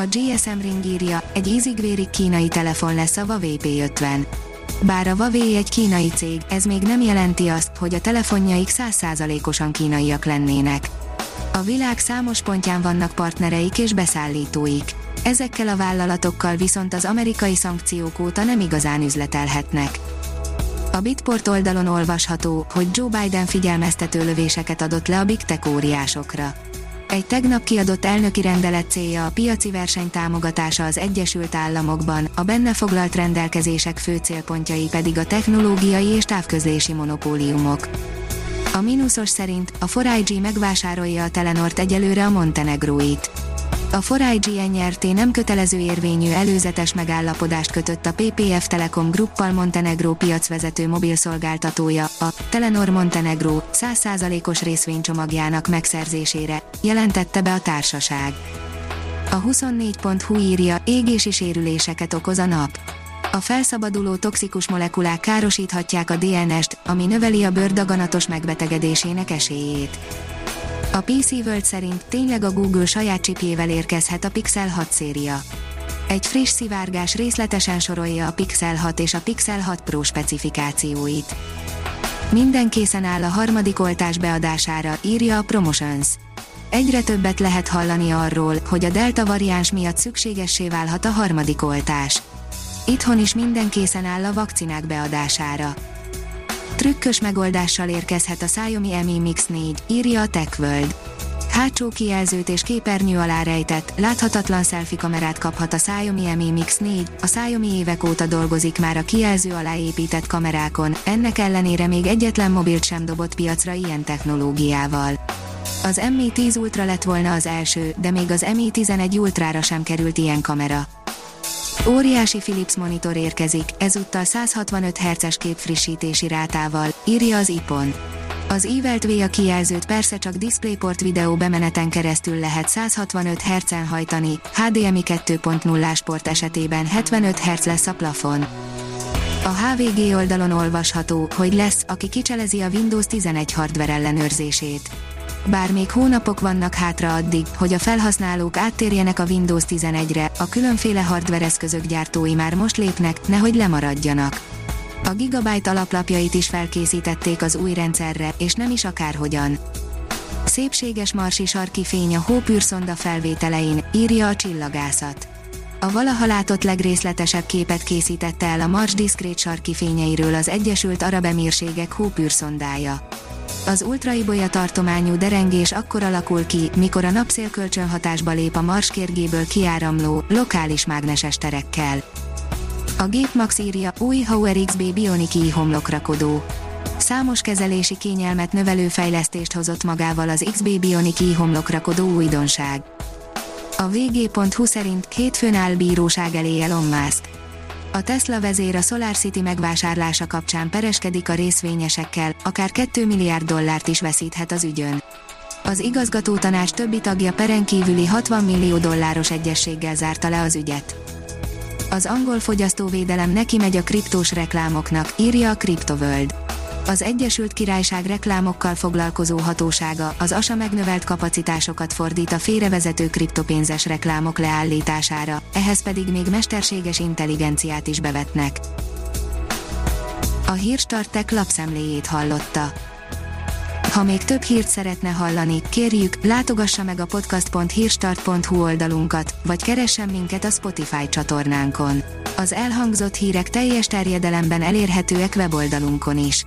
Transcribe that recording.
A GSM Ring írja, egy ízigvérig kínai telefon lesz a Huawei P50. Bár a Huawei egy kínai cég, ez még nem jelenti azt, hogy a telefonjaik százszázalékosan kínaiak lennének. A világ számos pontján vannak partnereik és beszállítóik. Ezekkel a vállalatokkal viszont az amerikai szankciók óta nem igazán üzletelhetnek. A Bitport oldalon olvasható, hogy Joe Biden figyelmeztető lövéseket adott le a Big Tech óriásokra. Egy tegnap kiadott elnöki rendelet célja a piaci verseny támogatása az Egyesült Államokban, a benne foglalt rendelkezések fő célpontjai pedig a technológiai és távközlési monopóliumok. A mínuszos szerint a 4 megvásárolja a Telenort egyelőre a Montenegróit. A 4 NRT nem kötelező érvényű előzetes megállapodást kötött a PPF Telekom Gruppal Montenegró piacvezető mobilszolgáltatója, a Telenor Montenegro 100%-os részvénycsomagjának megszerzésére, jelentette be a társaság. A 24.hu írja, égési sérüléseket okoz a nap. A felszabaduló toxikus molekulák károsíthatják a DNS-t, ami növeli a bőr daganatos megbetegedésének esélyét. A PC World szerint tényleg a Google saját csipjével érkezhet a Pixel 6 széria. Egy friss szivárgás részletesen sorolja a Pixel 6 és a Pixel 6 Pro specifikációit. Minden készen áll a harmadik oltás beadására, írja a Promotions. Egyre többet lehet hallani arról, hogy a Delta variáns miatt szükségessé válhat a harmadik oltás. Itthon is minden készen áll a vakcinák beadására trükkös megoldással érkezhet a Xiaomi Mi Mix 4, írja a TechWorld. Hátsó kijelzőt és képernyő alá rejtett, láthatatlan selfie kamerát kaphat a Xiaomi Mi Mix 4, a Xiaomi évek óta dolgozik már a kijelző alá épített kamerákon, ennek ellenére még egyetlen mobilt sem dobott piacra ilyen technológiával. Az Mi 10 Ultra lett volna az első, de még az Mi 11 Ultrára sem került ilyen kamera. Óriási Philips monitor érkezik, ezúttal 165 Hz-es képfrissítési rátával, írja az IPON. Az Evelt V a kijelzőt persze csak DisplayPort videó bemeneten keresztül lehet 165 Hz-en hajtani, HDMI 2.0-ás port esetében 75 Hz lesz a plafon. A HVG oldalon olvasható, hogy lesz, aki kicselezi a Windows 11 hardware ellenőrzését. Bár még hónapok vannak hátra addig, hogy a felhasználók áttérjenek a Windows 11-re, a különféle hardware eszközök gyártói már most lépnek, nehogy lemaradjanak. A Gigabyte alaplapjait is felkészítették az új rendszerre, és nem is akárhogyan. Szépséges marsi sarki fény a hópűrszonda felvételein, írja a csillagászat. A valaha látott legrészletesebb képet készítette el a Mars diszkrét sarki fényeiről az Egyesült Arab Emírségek hópűrszondája. Az ultraibolya tartományú derengés akkor alakul ki, mikor a napszél kölcsönhatásba lép a Mars kérgéből kiáramló, lokális mágneses terekkel. A gép Max írja, új Hauer XB Bionic i homlokrakodó. Számos kezelési kényelmet növelő fejlesztést hozott magával az XB Bionic i homlokrakodó újdonság. A vg.hu szerint hétfőn áll bíróság elé Elon Musk. A Tesla vezér a SolarCity megvásárlása kapcsán pereskedik a részvényesekkel, akár 2 milliárd dollárt is veszíthet az ügyön. Az igazgató tanács többi tagja peren kívüli 60 millió dolláros egyességgel zárta le az ügyet. Az angol fogyasztóvédelem neki megy a kriptós reklámoknak, írja a CryptoWorld. Az Egyesült Királyság reklámokkal foglalkozó hatósága az ASA megnövelt kapacitásokat fordít a félrevezető kriptopénzes reklámok leállítására, ehhez pedig még mesterséges intelligenciát is bevetnek. A Hírstartek lapszemléjét hallotta. Ha még több hírt szeretne hallani, kérjük, látogassa meg a podcast.hírstart.hu oldalunkat, vagy keressen minket a Spotify csatornánkon. Az elhangzott hírek teljes terjedelemben elérhetőek weboldalunkon is.